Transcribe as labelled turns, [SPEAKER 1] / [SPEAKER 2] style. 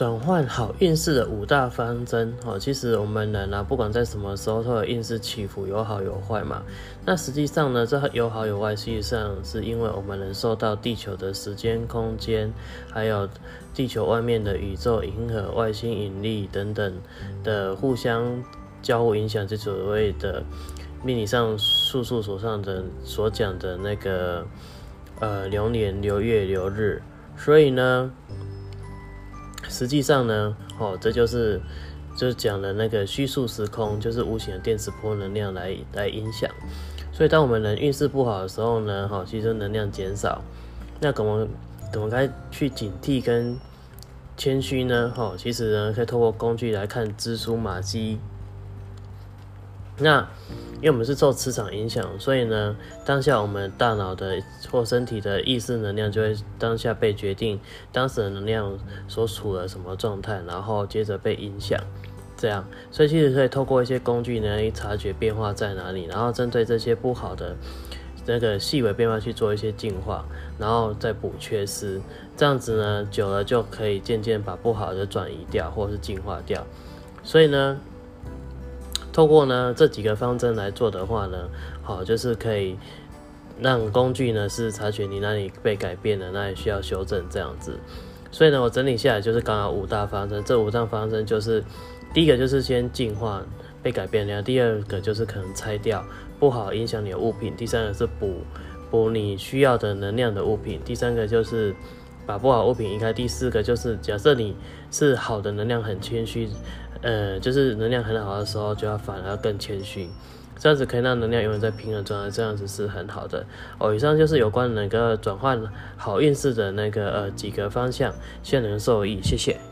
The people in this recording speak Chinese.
[SPEAKER 1] 转换好运势的五大方针哦，其实我们人啊，不管在什么时候都有运势起伏，有好有坏嘛。那实际上呢，这有好有坏，实际上是因为我们能受到地球的时间、空间，还有地球外面的宇宙、银河、外星引力等等的互相交互影响，这所谓的命理上术数所上的所讲的那个呃流年、流月、流日，所以呢。实际上呢，哦，这就是就是讲的那个虚数时空，就是无形的电磁波能量来来影响。所以当我们人运势不好的时候呢，哈，吸收能量减少，那怎么怎么该去警惕跟谦虚呢？哈，其实呢，可以透过工具来看蛛丝马迹。那因为我们是受磁场影响，所以呢，当下我们大脑的或身体的意识能量就会当下被决定当时的能量所处的什么状态，然后接着被影响，这样，所以其实可以透过一些工具呢，察觉变化在哪里，然后针对这些不好的那个细微变化去做一些净化，然后再补缺失，这样子呢，久了就可以渐渐把不好的转移掉或是净化掉，所以呢。透过呢这几个方针来做的话呢，好，就是可以让工具呢是察觉你哪里被改变了，那里需要修正这样子。所以呢，我整理下来就是刚好五大方针，这五大方针就是第一个就是先净化被改变量，第二个就是可能拆掉不好影响你的物品，第三个是补补你需要的能量的物品，第三个就是把不好物品移开，第四个就是假设你是好的能量很谦虚。呃，就是能量很好的时候，就要反而更谦逊，这样子可以让能量永远在平衡状态，这样子是很好的。哦，以上就是有关那个转换好运势的那个呃几个方向，希望能受益，谢谢。